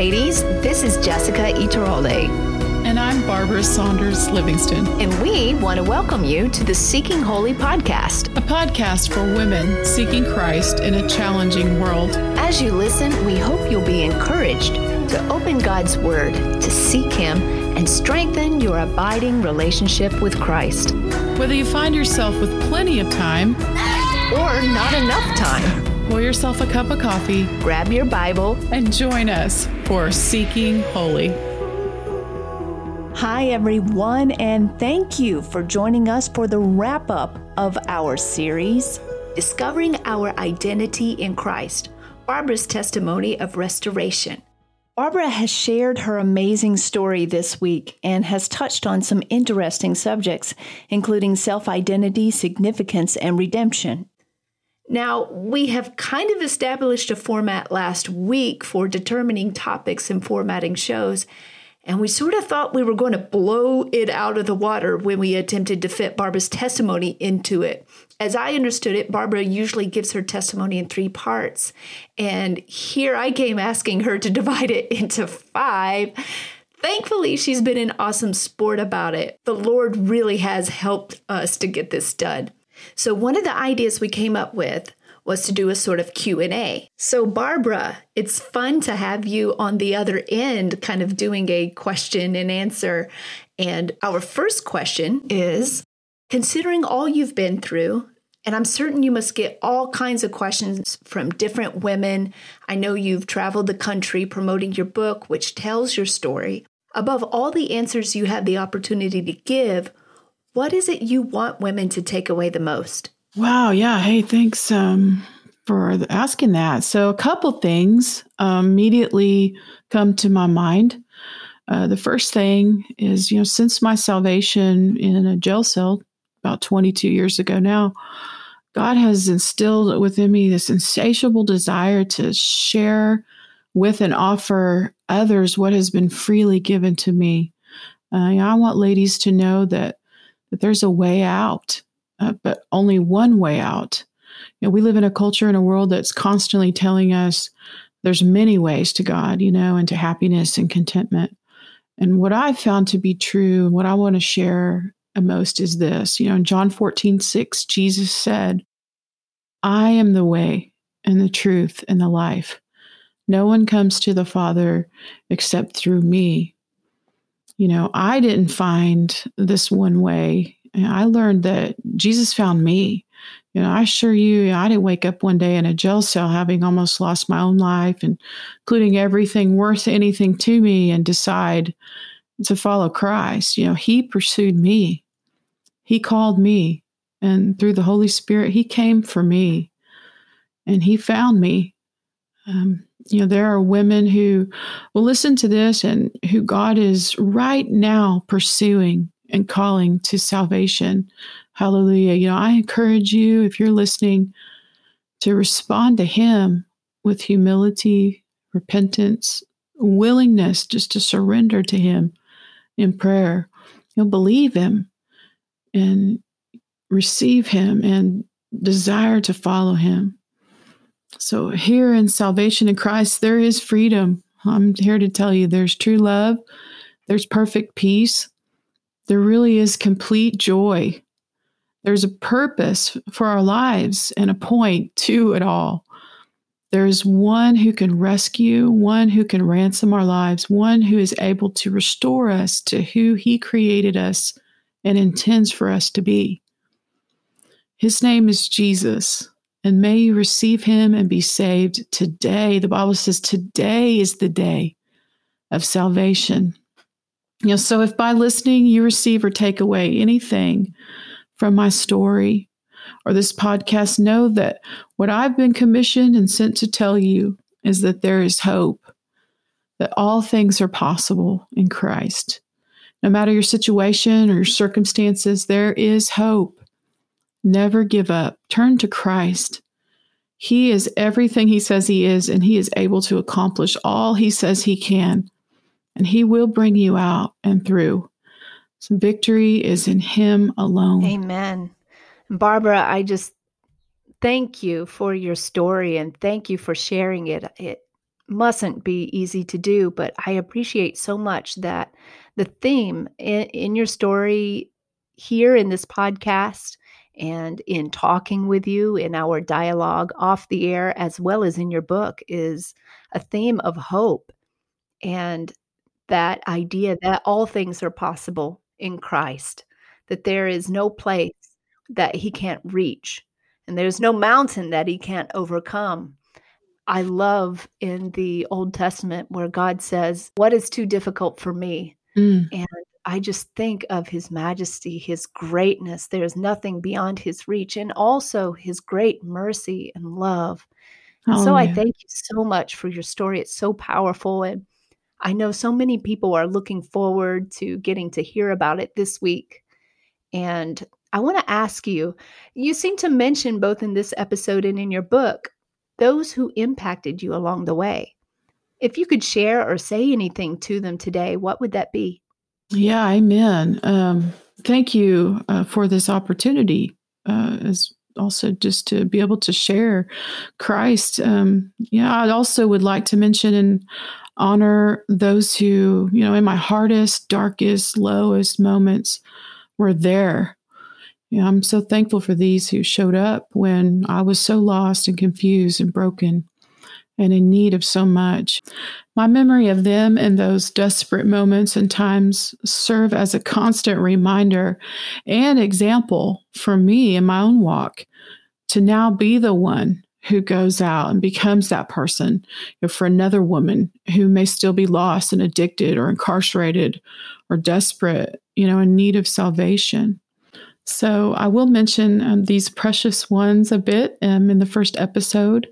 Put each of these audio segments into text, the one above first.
ladies. This is Jessica Itarole. And I'm Barbara Saunders Livingston. And we want to welcome you to the Seeking Holy podcast, a podcast for women seeking Christ in a challenging world. As you listen, we hope you'll be encouraged to open God's Word, to seek Him, and strengthen your abiding relationship with Christ. Whether you find yourself with plenty of time or not enough time, Pour yourself a cup of coffee, grab your Bible, and join us for Seeking Holy. Hi, everyone, and thank you for joining us for the wrap up of our series, Discovering Our Identity in Christ Barbara's Testimony of Restoration. Barbara has shared her amazing story this week and has touched on some interesting subjects, including self identity, significance, and redemption. Now, we have kind of established a format last week for determining topics and formatting shows, and we sort of thought we were going to blow it out of the water when we attempted to fit Barbara's testimony into it. As I understood it, Barbara usually gives her testimony in three parts, and here I came asking her to divide it into five. Thankfully, she's been an awesome sport about it. The Lord really has helped us to get this done. So one of the ideas we came up with was to do a sort of Q&A. So Barbara, it's fun to have you on the other end kind of doing a question and answer. And our first question is considering all you've been through, and I'm certain you must get all kinds of questions from different women. I know you've traveled the country promoting your book, which tells your story. Above all the answers you have the opportunity to give, what is it you want women to take away the most? Wow. Yeah. Hey, thanks um, for asking that. So, a couple things um, immediately come to my mind. Uh, the first thing is, you know, since my salvation in a jail cell about 22 years ago now, God has instilled within me this insatiable desire to share with and offer others what has been freely given to me. Uh, I want ladies to know that that there's a way out, uh, but only one way out. You know, we live in a culture and a world that's constantly telling us there's many ways to God, you know, and to happiness and contentment. And what I've found to be true, and what I want to share most is this. You know, in John 14, 6, Jesus said, I am the way and the truth and the life. No one comes to the Father except through me you know, I didn't find this one way. I learned that Jesus found me. You know, I assure you, I didn't wake up one day in a jail cell having almost lost my own life, and including everything worth anything to me, and decide to follow Christ. You know, He pursued me, He called me, and through the Holy Spirit, He came for me, and He found me. Um, you know, there are women who will listen to this and who God is right now pursuing and calling to salvation. Hallelujah. You know, I encourage you, if you're listening, to respond to Him with humility, repentance, willingness just to surrender to Him in prayer. You'll believe Him and receive Him and desire to follow Him. So, here in salvation in Christ, there is freedom. I'm here to tell you there's true love, there's perfect peace, there really is complete joy. There's a purpose for our lives and a point to it all. There's one who can rescue, one who can ransom our lives, one who is able to restore us to who he created us and intends for us to be. His name is Jesus. And may you receive him and be saved today. The Bible says today is the day of salvation. You know, so if by listening you receive or take away anything from my story or this podcast, know that what I've been commissioned and sent to tell you is that there is hope, that all things are possible in Christ. No matter your situation or your circumstances, there is hope. Never give up. Turn to Christ. He is everything He says He is, and He is able to accomplish all He says He can. And He will bring you out and through. So victory is in Him alone. Amen. Barbara, I just thank you for your story and thank you for sharing it. It mustn't be easy to do, but I appreciate so much that the theme in, in your story here in this podcast and in talking with you in our dialogue off the air, as well as in your book, is a theme of hope and that idea that all things are possible in Christ, that there is no place that he can't reach, and there's no mountain that he can't overcome. I love in the Old Testament where God says, What is too difficult for me? Mm. And I just think of his majesty, his greatness. There's nothing beyond his reach, and also his great mercy and love. And oh, so I thank you so much for your story. It's so powerful. And I know so many people are looking forward to getting to hear about it this week. And I want to ask you you seem to mention both in this episode and in your book those who impacted you along the way. If you could share or say anything to them today, what would that be? Yeah, amen. Um, thank you uh, for this opportunity. Uh, as also just to be able to share Christ. Um, yeah, I also would like to mention and honor those who, you know, in my hardest, darkest, lowest moments were there. Know, I'm so thankful for these who showed up when I was so lost and confused and broken and in need of so much. My memory of them in those desperate moments and times serve as a constant reminder and example for me in my own walk to now be the one who goes out and becomes that person you know, for another woman who may still be lost and addicted or incarcerated or desperate, you know, in need of salvation. So I will mention um, these precious ones a bit um, in the first episode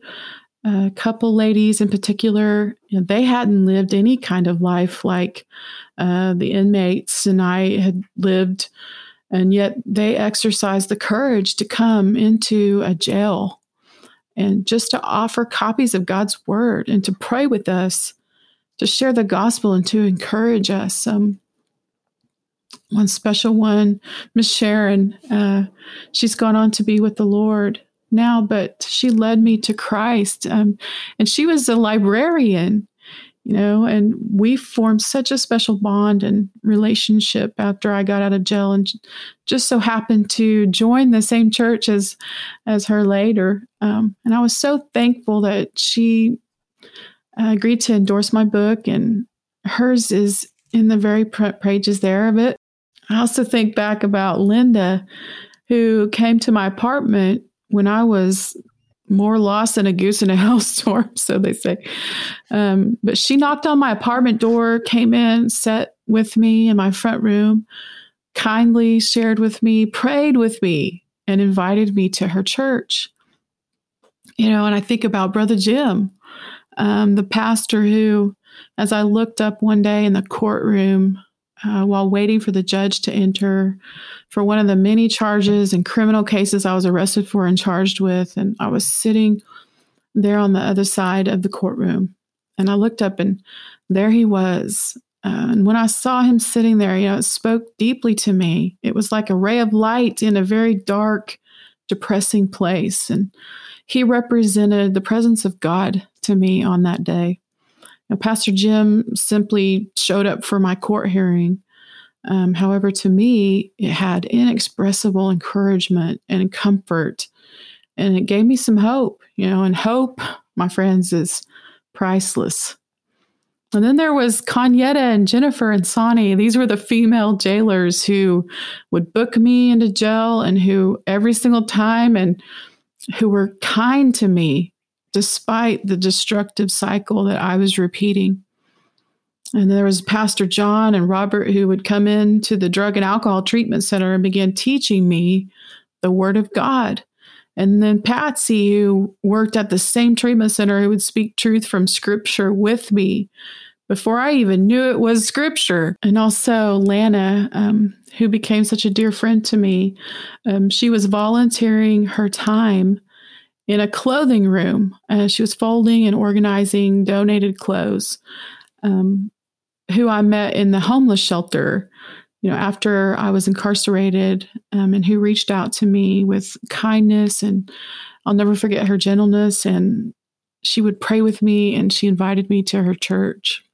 a couple ladies in particular, you know, they hadn't lived any kind of life like uh, the inmates and I had lived, and yet they exercised the courage to come into a jail and just to offer copies of God's word and to pray with us, to share the gospel and to encourage us. Um, one special one, Miss Sharon, uh, she's gone on to be with the Lord now, but she led me to Christ. Um, and she was a librarian, you know, and we formed such a special bond and relationship after I got out of jail and just so happened to join the same church as as her later. Um, and I was so thankful that she uh, agreed to endorse my book and hers is in the very pages there of it. I also think back about Linda, who came to my apartment when I was more lost than a goose in a hailstorm, so they say. Um, but she knocked on my apartment door, came in, sat with me in my front room, kindly shared with me, prayed with me, and invited me to her church. You know, and I think about Brother Jim, um, the pastor who, as I looked up one day in the courtroom uh, while waiting for the judge to enter for one of the many charges and criminal cases I was arrested for and charged with. And I was sitting there on the other side of the courtroom. And I looked up and there he was. Uh, and when I saw him sitting there, you know, it spoke deeply to me. It was like a ray of light in a very dark, depressing place. And he represented the presence of God to me on that day. Pastor Jim simply showed up for my court hearing. Um, however, to me, it had inexpressible encouragement and comfort, and it gave me some hope, you know, and hope, my friends, is priceless. And then there was Conyetta and Jennifer and Sonny. These were the female jailers who would book me into jail and who every single time and who were kind to me despite the destructive cycle that I was repeating. And there was Pastor John and Robert who would come in to the drug and alcohol treatment center and begin teaching me the Word of God. And then Patsy, who worked at the same treatment center, who would speak truth from Scripture with me before I even knew it was Scripture. And also Lana, um, who became such a dear friend to me. Um, she was volunteering her time in a clothing room. Uh, she was folding and organizing donated clothes. Um, who I met in the homeless shelter, you know, after I was incarcerated, um, and who reached out to me with kindness, and I'll never forget her gentleness and she would pray with me and she invited me to her church.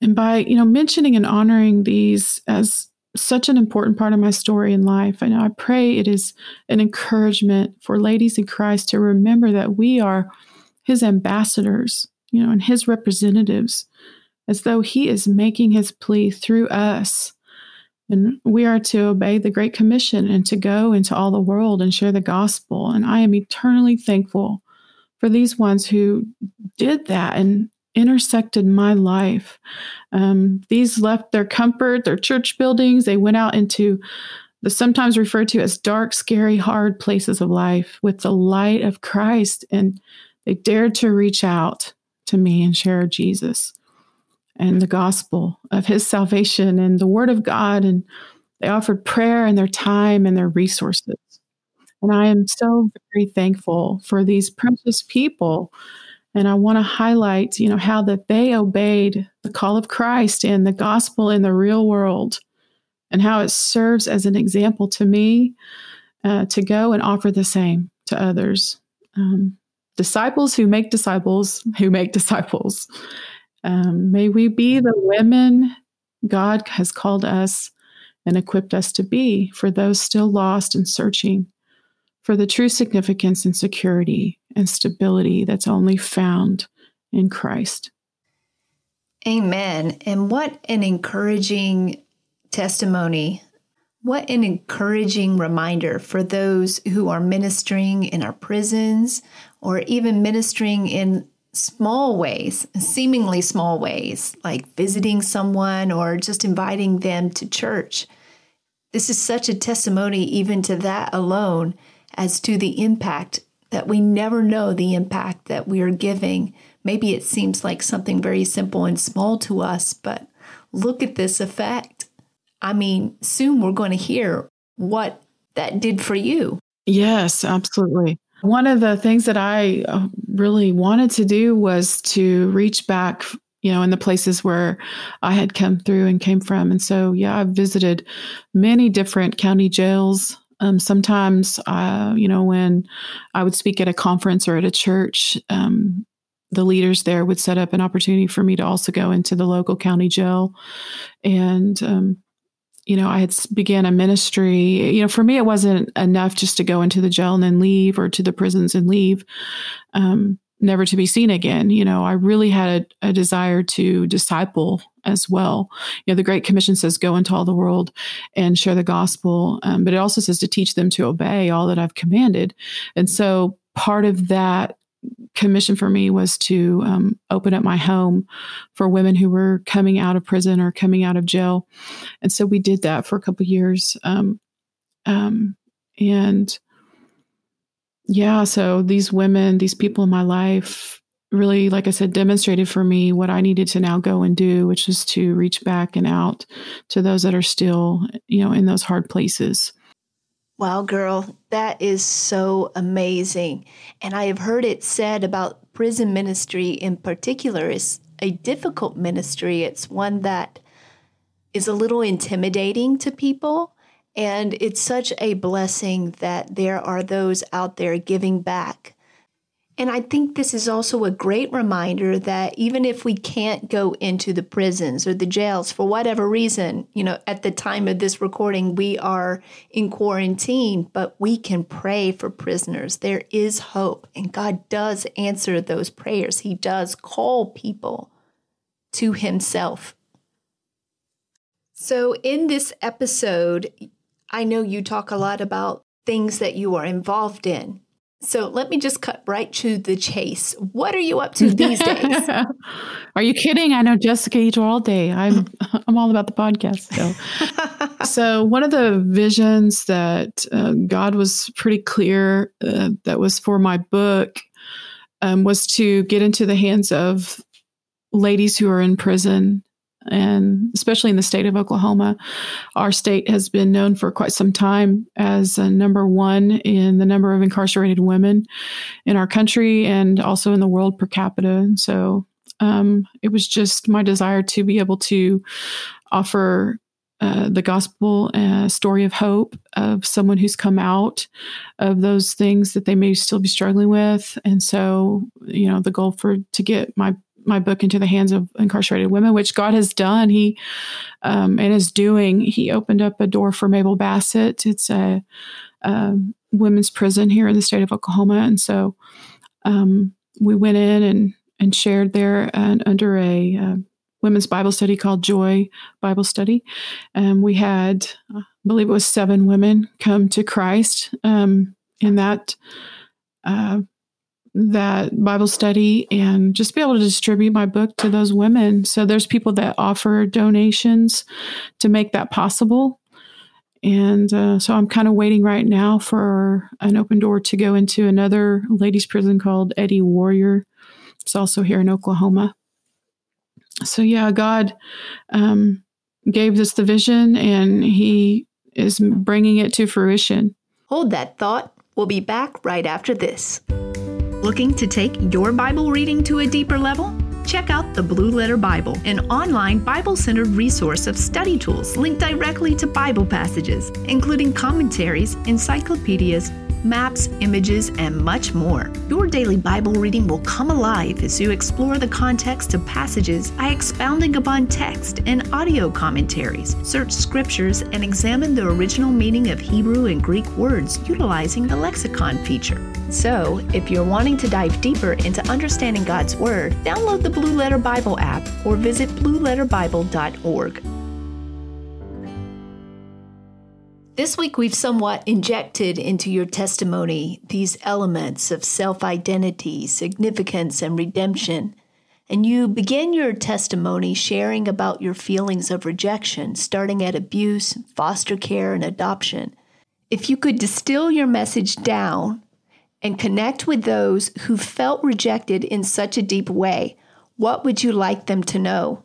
And by, you know, mentioning and honoring these as such an important part of my story in life, know I pray it is an encouragement for ladies in Christ to remember that we are his ambassadors, you know, and his representatives, as though he is making his plea through us. And we are to obey the Great Commission and to go into all the world and share the gospel. And I am eternally thankful for these ones who did that and intersected my life. Um, these left their comfort, their church buildings. They went out into the sometimes referred to as dark, scary, hard places of life with the light of Christ. And they dared to reach out to me and share Jesus and the gospel of his salvation and the word of God. And they offered prayer and their time and their resources. And I am so very thankful for these precious people. And I want to highlight, you know, how that they obeyed the call of Christ and the gospel in the real world and how it serves as an example to me uh, to go and offer the same to others. Um, disciples who make disciples who make disciples. Um, may we be the women God has called us and equipped us to be for those still lost and searching for the true significance and security and stability that's only found in Christ. Amen. And what an encouraging testimony. What an encouraging reminder for those who are ministering in our prisons or even ministering in small ways, seemingly small ways, like visiting someone or just inviting them to church. This is such a testimony, even to that alone, as to the impact that we never know the impact that we are giving. Maybe it seems like something very simple and small to us, but look at this effect. I mean, soon we're going to hear what that did for you. Yes, absolutely. One of the things that I uh, really wanted to do was to reach back, you know, in the places where I had come through and came from. And so, yeah, I've visited many different county jails um, sometimes, uh, you know, when I would speak at a conference or at a church, um, the leaders there would set up an opportunity for me to also go into the local county jail. And, um, you know, I had began a ministry. You know, for me, it wasn't enough just to go into the jail and then leave or to the prisons and leave. Um, never to be seen again. You know, I really had a, a, desire to disciple as well. You know, the Great Commission says, go into all the world and share the gospel, um, but it also says to teach them to obey all that I've commanded. And so part of that commission for me was to um, open up my home for women who were coming out of prison or coming out of jail. And so we did that for a couple years. Um, um and yeah, so these women, these people in my life really, like I said, demonstrated for me what I needed to now go and do, which is to reach back and out to those that are still, you know, in those hard places. Wow, girl, that is so amazing. And I have heard it said about prison ministry in particular is a difficult ministry. It's one that is a little intimidating to people. And it's such a blessing that there are those out there giving back. And I think this is also a great reminder that even if we can't go into the prisons or the jails for whatever reason, you know, at the time of this recording, we are in quarantine, but we can pray for prisoners. There is hope, and God does answer those prayers. He does call people to Himself. So, in this episode, I know you talk a lot about things that you are involved in. So let me just cut right to the chase. What are you up to these days? are you kidding? I know Jessica eats all day. I'm I'm all about the podcast. So, so one of the visions that uh, God was pretty clear uh, that was for my book um, was to get into the hands of ladies who are in prison and especially in the state of Oklahoma, our state has been known for quite some time as number one in the number of incarcerated women in our country and also in the world per capita. And so um, it was just my desire to be able to offer uh, the gospel uh, story of hope of someone who's come out of those things that they may still be struggling with and so you know the goal for to get my my book into the hands of incarcerated women which god has done he um, and is doing he opened up a door for mabel bassett it's a, a um, women's prison here in the state of oklahoma and so um, we went in and and shared there and under a uh, women's Bible study called Joy Bible Study. And we had, I believe it was seven women come to Christ um, in that. Uh, that Bible study and just be able to distribute my book to those women. So there's people that offer donations to make that possible. And uh, so I'm kind of waiting right now for an open door to go into another ladies' prison called Eddie Warrior. It's also here in Oklahoma so yeah, God um, gave us the vision, and He is bringing it to fruition. Hold that thought. We'll be back right after this. Looking to take your Bible reading to a deeper level? Check out the Blue Letter Bible, an online Bible centered resource of study tools linked directly to Bible passages, including commentaries, encyclopedias, maps, images, and much more. Your daily Bible reading will come alive as you explore the context of passages by expounding upon text and audio commentaries, search scriptures, and examine the original meaning of Hebrew and Greek words utilizing the lexicon feature. So, if you're wanting to dive deeper into understanding God's Word, download the Blue Letter Bible app or visit blueletterbible.org. This week, we've somewhat injected into your testimony these elements of self identity, significance, and redemption. And you begin your testimony sharing about your feelings of rejection, starting at abuse, foster care, and adoption. If you could distill your message down and connect with those who felt rejected in such a deep way, what would you like them to know?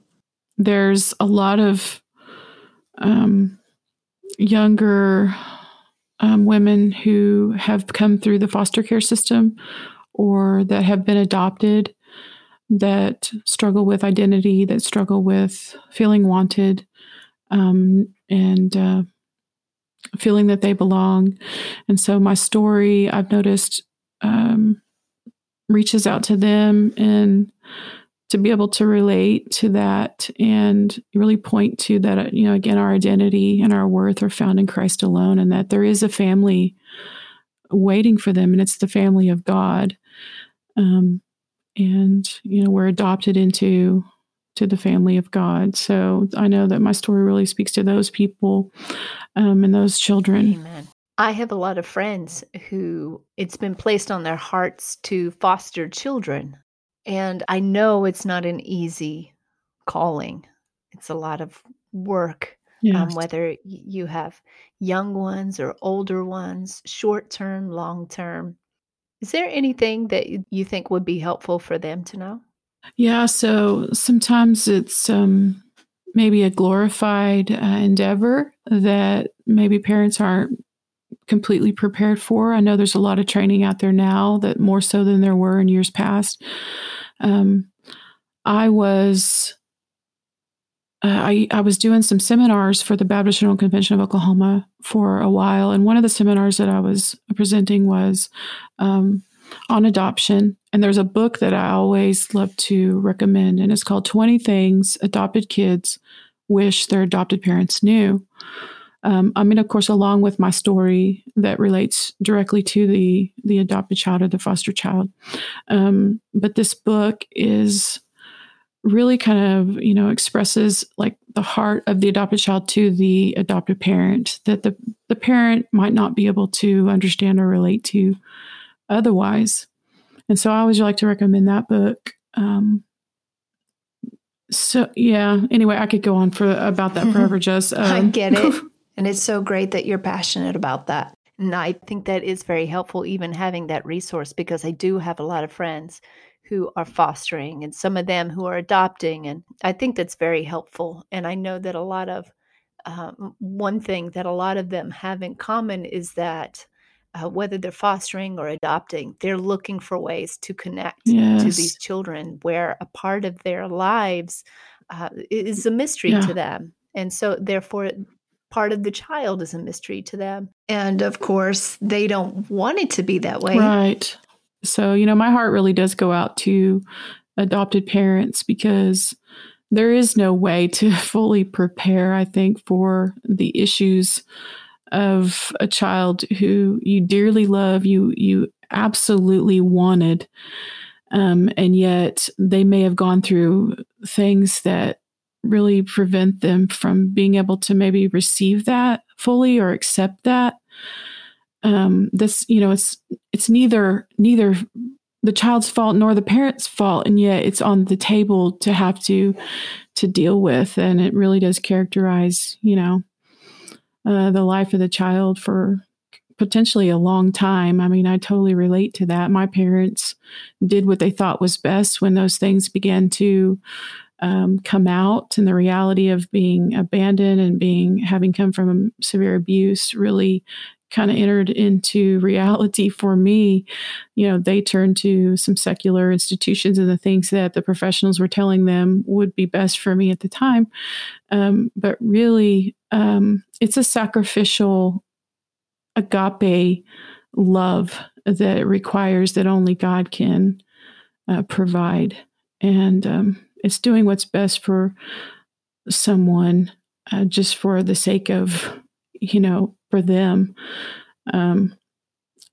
There's a lot of um, younger um, women who have come through the foster care system or that have been adopted that struggle with identity, that struggle with feeling wanted um, and uh, feeling that they belong. And so my story, I've noticed, um, reaches out to them in to be able to relate to that and really point to that, you know, again, our identity and our worth are found in Christ alone, and that there is a family waiting for them, and it's the family of God. Um, and you know, we're adopted into to the family of God. So I know that my story really speaks to those people um, and those children. Amen. I have a lot of friends who it's been placed on their hearts to foster children. And I know it's not an easy calling. It's a lot of work, um, yes. um, whether you have young ones or older ones, short term, long term. Is there anything that you think would be helpful for them to know? Yeah, so sometimes it's um, maybe a glorified uh, endeavor that maybe parents aren't completely prepared for. I know there's a lot of training out there now that more so than there were in years past. Um, I was uh, I, I was doing some seminars for the Baptist General Convention of Oklahoma for a while, and one of the seminars that I was presenting was um, on adoption. And there's a book that I always love to recommend, and it's called 20 Things Adopted Kids Wish Their Adopted Parents Knew. Um, I mean, of course, along with my story that relates directly to the the adopted child or the foster child. Um, but this book is really kind of you know expresses like the heart of the adopted child to the adopted parent that the the parent might not be able to understand or relate to otherwise. And so I always like to recommend that book. Um, so yeah. Anyway, I could go on for about that forever. Just um, I get it. And it's so great that you're passionate about that. And I think that is very helpful, even having that resource, because I do have a lot of friends who are fostering and some of them who are adopting. And I think that's very helpful. And I know that a lot of um, one thing that a lot of them have in common is that uh, whether they're fostering or adopting, they're looking for ways to connect yes. to these children where a part of their lives uh, is a mystery yeah. to them And so, therefore, part of the child is a mystery to them. And of course, they don't want it to be that way. Right. So, you know, my heart really does go out to adopted parents because there is no way to fully prepare, I think, for the issues of a child who you dearly love, you you absolutely wanted, um, and yet they may have gone through things that really prevent them from being able to maybe receive that fully or accept that. Um, this, you know, it's it's neither neither the child's fault nor the parent's fault and yet it's on the table to have to to deal with and it really does characterize you know uh, the life of the child for potentially a long time i mean i totally relate to that my parents did what they thought was best when those things began to um, come out and the reality of being abandoned and being having come from severe abuse really kind of entered into reality for me, you know, they turned to some secular institutions and the things that the professionals were telling them would be best for me at the time. Um, but really, um, it's a sacrificial agape love that requires that only God can uh, provide. And um, it's doing what's best for someone uh, just for the sake of, you know, for them. Um,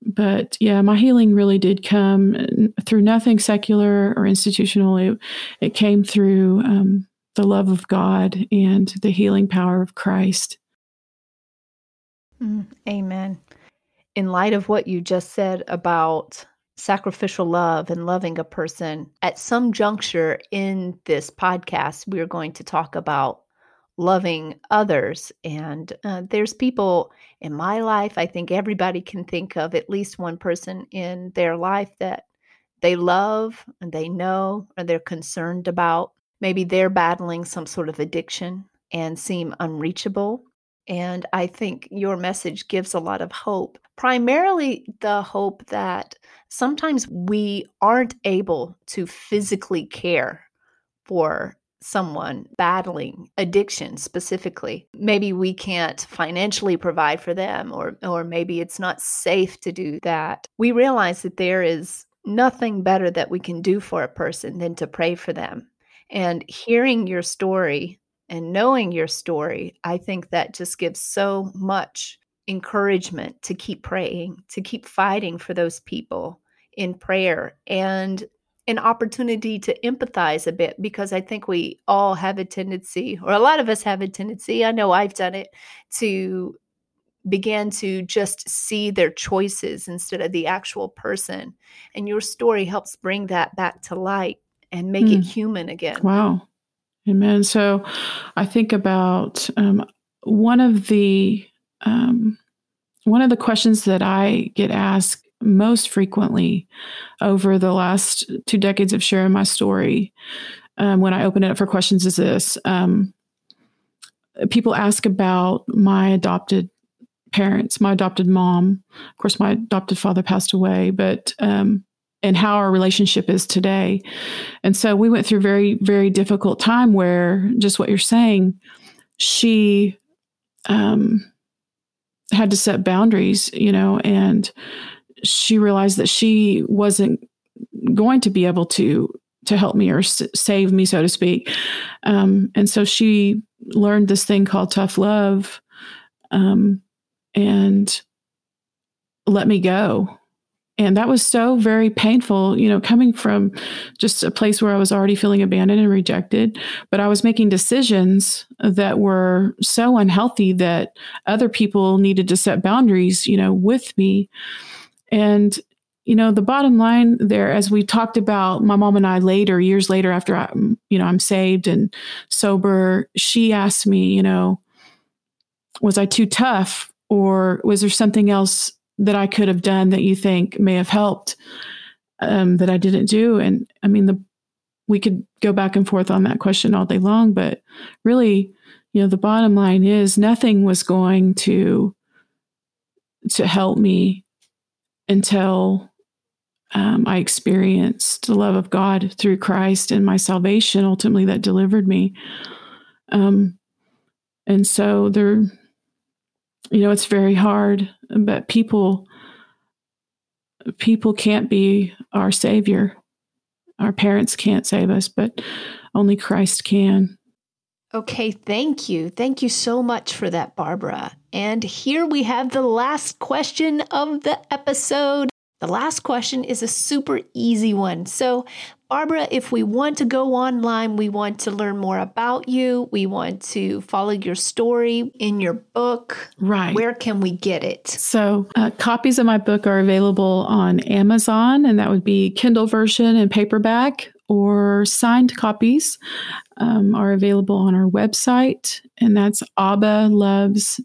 but yeah, my healing really did come through nothing secular or institutional. It, it came through um, the love of God and the healing power of Christ. Mm, amen. In light of what you just said about sacrificial love and loving a person, at some juncture in this podcast, we are going to talk about loving others. And uh, there's people in my life, I think everybody can think of at least one person in their life that they love and they know or they're concerned about. Maybe they're battling some sort of addiction and seem unreachable. And I think your message gives a lot of hope, primarily the hope that sometimes we aren't able to physically care for someone battling addiction specifically. Maybe we can't financially provide for them or or maybe it's not safe to do that. We realize that there is nothing better that we can do for a person than to pray for them. And hearing your story and knowing your story i think that just gives so much encouragement to keep praying to keep fighting for those people in prayer and an opportunity to empathize a bit because I think we all have a tendency, or a lot of us have a tendency, I know I've done it, to begin to just see their choices instead of the actual person. And your story helps bring that back to light and make mm. it hmm. human again. Wow. Amen. So I think about um, one of the um, one of the questions that I get asked most frequently over the last two decades of sharing my story um, when I open it up for questions is this. Um, people ask about my adopted parents, my adopted mom. Of course, my adopted father passed away, but um, and how our relationship is today. And so we went through very, very difficult time where just what you're saying, she um, had to set boundaries, you know, and she realized that she wasn't going to be able to to help me or s- save me, so to speak. Um, and so she learned this thing called tough love, um, and let me go. And that was so very painful, you know, coming from just a place where I was already feeling abandoned and rejected. But I was making decisions that were so unhealthy that other people needed to set boundaries, you know, with me. And you know the bottom line there as we talked about my mom and i later years later after i you know i'm saved and sober she asked me you know was i too tough or was there something else that i could have done that you think may have helped um, that i didn't do and i mean the we could go back and forth on that question all day long but really you know the bottom line is nothing was going to to help me until um, I experienced the love of God through Christ and my salvation, ultimately, that delivered me. Um, And so they're, you know, it's very hard, but people, people can't be our savior. Our parents can't save us, but only Christ can. Okay, thank you. Thank you so much for that, Barbara. And here we have the last question of the episode. The last question is a super easy one. So, Barbara, if we want to go online, we want to learn more about you, we want to follow your story in your book. Right. Where can we get it? So, uh, copies of my book are available on Amazon, and that would be Kindle version and paperback, or signed copies um, are available on our website, and that's abbaloves.us.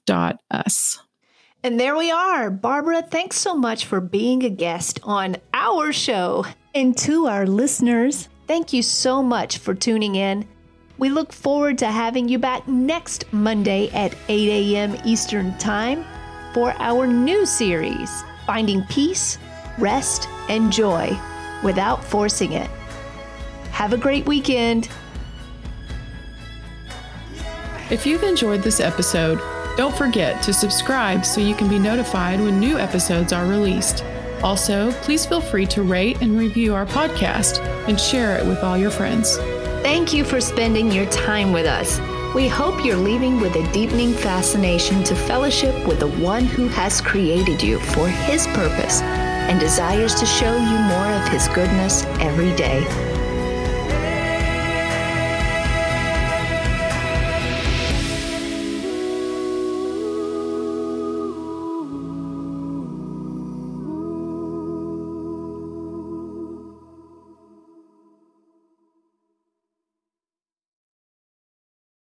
And there we are. Barbara, thanks so much for being a guest on our show. And to our listeners, thank you so much for tuning in. We look forward to having you back next Monday at 8 a.m. Eastern Time for our new series, Finding Peace, Rest, and Joy Without Forcing It. Have a great weekend. If you've enjoyed this episode, don't forget to subscribe so you can be notified when new episodes are released. Also, please feel free to rate and review our podcast and share it with all your friends. Thank you for spending your time with us. We hope you're leaving with a deepening fascination to fellowship with the one who has created you for his purpose and desires to show you more of his goodness every day.